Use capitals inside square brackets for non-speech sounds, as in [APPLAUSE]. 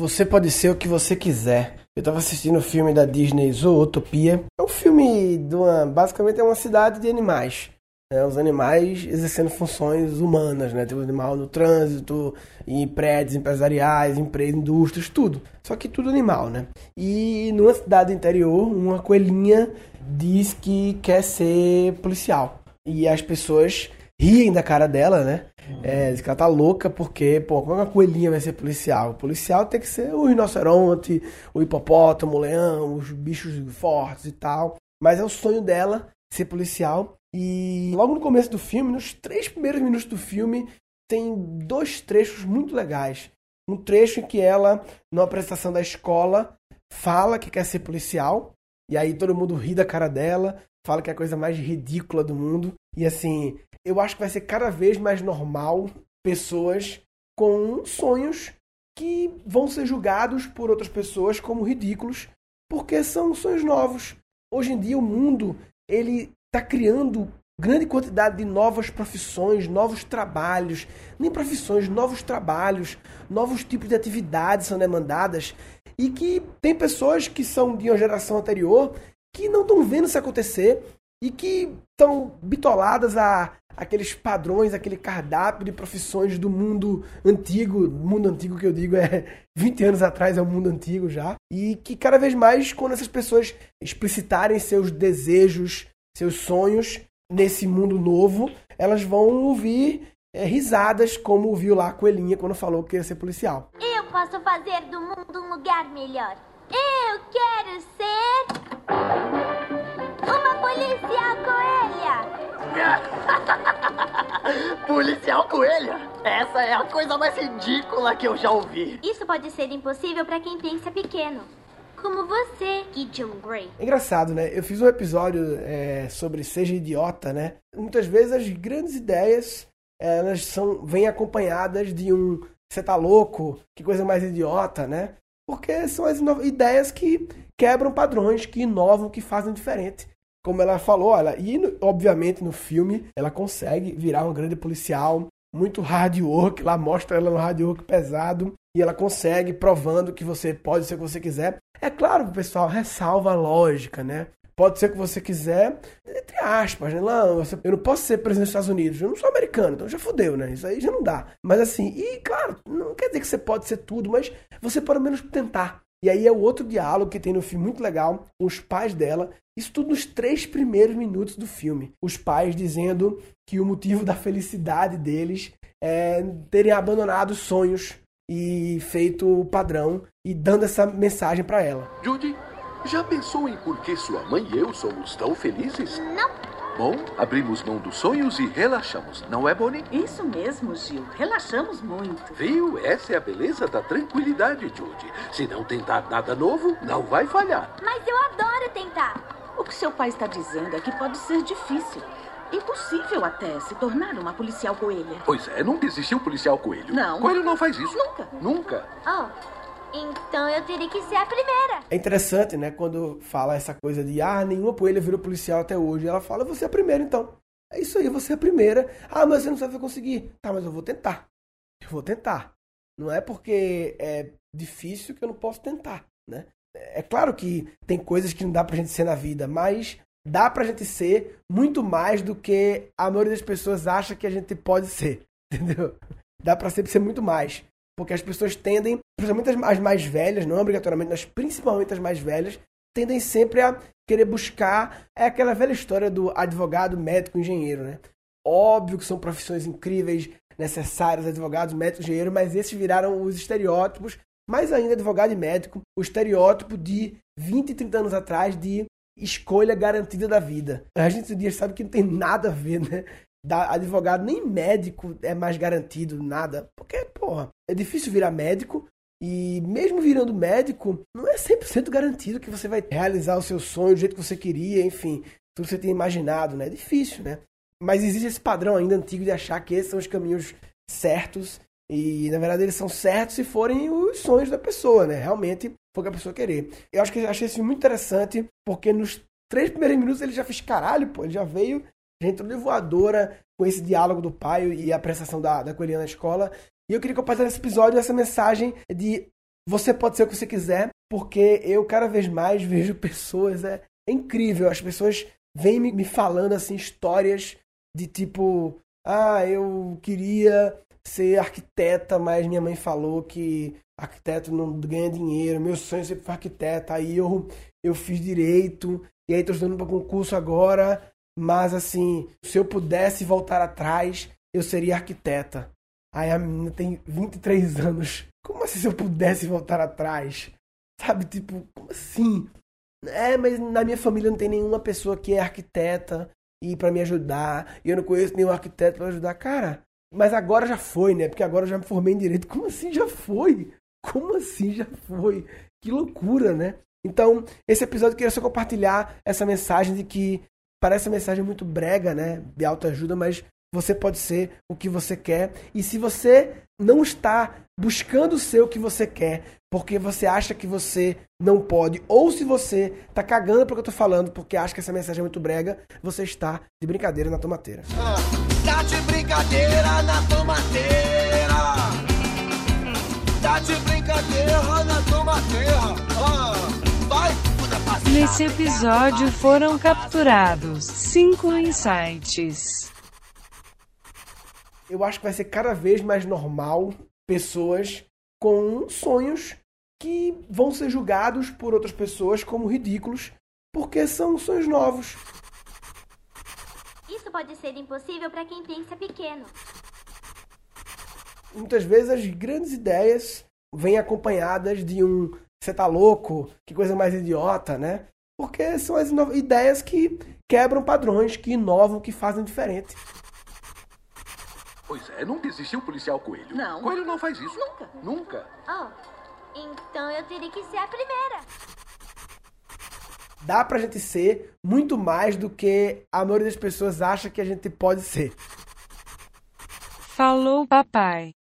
Você pode ser o que você quiser. Eu tava assistindo o filme da Disney Zootopia. É um filme de uma. Basicamente é uma cidade de animais. É, os animais exercendo funções humanas, né? Tem o animal no trânsito, em prédios empresariais, empresas, indústrias, tudo. Só que tudo animal, né? E numa cidade interior, uma coelhinha diz que quer ser policial. E as pessoas riem da cara dela, né? É, diz que ela tá louca porque, pô, como é que uma coelhinha vai ser policial? O policial tem que ser o rinoceronte, o hipopótamo, o leão, os bichos fortes e tal. Mas é o sonho dela ser policial. E logo no começo do filme, nos três primeiros minutos do filme, tem dois trechos muito legais. Um trecho em que ela, numa apresentação da escola, fala que quer ser policial. E aí todo mundo ri da cara dela, fala que é a coisa mais ridícula do mundo. E assim, eu acho que vai ser cada vez mais normal pessoas com sonhos que vão ser julgados por outras pessoas como ridículos, porque são sonhos novos. Hoje em dia o mundo ele está criando grande quantidade de novas profissões, novos trabalhos, nem profissões, novos trabalhos, novos tipos de atividades são demandadas e que tem pessoas que são de uma geração anterior que não estão vendo isso acontecer e que estão bitoladas a aqueles padrões, aquele cardápio de profissões do mundo antigo, mundo antigo que eu digo é [LAUGHS] 20 anos atrás é o mundo antigo já, e que cada vez mais quando essas pessoas explicitarem seus desejos, seus sonhos nesse mundo novo, elas vão ouvir é, risadas, como ouviu lá a Coelhinha quando falou que ia ser policial. Eu posso fazer do mundo um lugar melhor. Eu quero policial coelha? Essa é a coisa mais ridícula que eu já ouvi. Isso pode ser impossível para quem pensa pequeno. Como você, Gideon Grey. É engraçado, né? Eu fiz um episódio é, sobre Seja Idiota, né? Muitas vezes as grandes ideias elas são vêm acompanhadas de um você tá louco, que coisa mais idiota, né? Porque são as ideias que quebram padrões, que inovam, que fazem diferente. Como ela falou, olha, e obviamente no filme ela consegue virar um grande policial, muito hard work, lá mostra ela no hard work pesado, e ela consegue provando que você pode ser o que você quiser. É claro, pessoal, ressalva a lógica, né? Pode ser o que você quiser, entre aspas, né? Não, eu não posso ser presidente dos Estados Unidos, eu não sou americano, então já fodeu, né? Isso aí já não dá. Mas assim, e claro, não quer dizer que você pode ser tudo, mas você pelo menos tentar. E aí é o outro diálogo que tem no filme muito legal, com os pais dela. Isso tudo nos três primeiros minutos do filme. Os pais dizendo que o motivo da felicidade deles é terem abandonado sonhos e feito o padrão e dando essa mensagem para ela. Judy, já pensou em por que sua mãe e eu somos tão felizes? Não. Bom, abrimos mão dos sonhos e relaxamos, não é, Bonnie? Isso mesmo, Gil. Relaxamos muito. Viu? Essa é a beleza da tranquilidade, Judy. Se não tentar nada novo, não vai falhar. Mas eu adoro tentar. O que seu pai está dizendo é que pode ser difícil. Impossível até se tornar uma policial coelha. Pois é, nunca existiu policial coelho. Não. Coelho não faz isso. Nunca. Nunca. Oh, então eu teria que ser a primeira. É interessante, né, quando fala essa coisa de ah, nenhuma coelha virou policial até hoje. Ela fala, você é a primeira então. É isso aí, você é a primeira. Ah, mas você não sabe conseguir. Tá, mas eu vou tentar. Eu vou tentar. Não é porque é difícil que eu não posso tentar, né? É claro que tem coisas que não dá pra gente ser na vida, mas dá pra gente ser muito mais do que a maioria das pessoas acha que a gente pode ser, [LAUGHS] entendeu? Dá pra sempre ser muito mais. Porque as pessoas tendem, principalmente as mais velhas, não obrigatoriamente, mas principalmente as mais velhas, tendem sempre a querer buscar. É aquela velha história do advogado, médico, engenheiro, né? Óbvio que são profissões incríveis, necessárias, advogados, médicos, engenheiro, mas esses viraram os estereótipos. Mais ainda, advogado e médico, o estereótipo de 20, 30 anos atrás de escolha garantida da vida. A gente dia sabe que não tem nada a ver, né? Da advogado nem médico é mais garantido, nada. Porque, porra, é difícil virar médico. E mesmo virando médico, não é 100% garantido que você vai realizar o seu sonho do jeito que você queria, enfim, tudo que você tem imaginado, né? É difícil, né? Mas existe esse padrão ainda antigo de achar que esses são os caminhos certos. E, na verdade, eles são certos se forem os sonhos da pessoa, né? Realmente foi o que a pessoa querer. Eu acho que achei isso muito interessante, porque nos três primeiros minutos ele já fez caralho, pô, ele já veio, já entrou de voadora com esse diálogo do pai e a prestação da, da coelhinha na escola. E eu queria compartilhar nesse episódio essa mensagem de você pode ser o que você quiser, porque eu cada vez mais vejo pessoas, é, é incrível, as pessoas vêm me, me falando assim histórias de tipo, ah, eu queria ser arquiteta, mas minha mãe falou que arquiteto não ganha dinheiro, meu sonho é ser arquiteta, aí eu, eu fiz direito, e aí tô estudando para concurso agora, mas assim, se eu pudesse voltar atrás, eu seria arquiteta. Aí a menina tem 23 anos. Como assim se eu pudesse voltar atrás? Sabe, tipo, como assim? É, mas na minha família não tem nenhuma pessoa que é arquiteta e para me ajudar. E eu não conheço nenhum arquiteto para ajudar. Cara, mas agora já foi, né? Porque agora eu já me formei em direito. Como assim já foi? Como assim já foi? Que loucura, né? Então, esse episódio eu queria só compartilhar essa mensagem de que parece uma mensagem muito brega, né? De autoajuda, mas você pode ser o que você quer. E se você não está buscando ser o que você quer, porque você acha que você não pode, ou se você está cagando para o que eu tô falando, porque acha que essa mensagem é muito brega, você está de brincadeira na tomateira. Ah, tá de brincadeira na tomateira. Tá de brincadeira na tomateira. Ah, vai, Nesse episódio foram capturados cinco insights. Eu acho que vai ser cada vez mais normal pessoas com sonhos que vão ser julgados por outras pessoas como ridículos, porque são sonhos novos. Isso pode ser impossível para quem pensa pequeno. Muitas vezes as grandes ideias vêm acompanhadas de um você tá louco, que coisa mais idiota, né? Porque são as ideias que quebram padrões, que inovam, que fazem diferente. Pois é, nunca existiu policial coelho. Não. Coelho não faz isso. Nunca. Nunca. Oh, então eu teria que ser a primeira. Dá pra gente ser muito mais do que a maioria das pessoas acha que a gente pode ser. Falou, papai.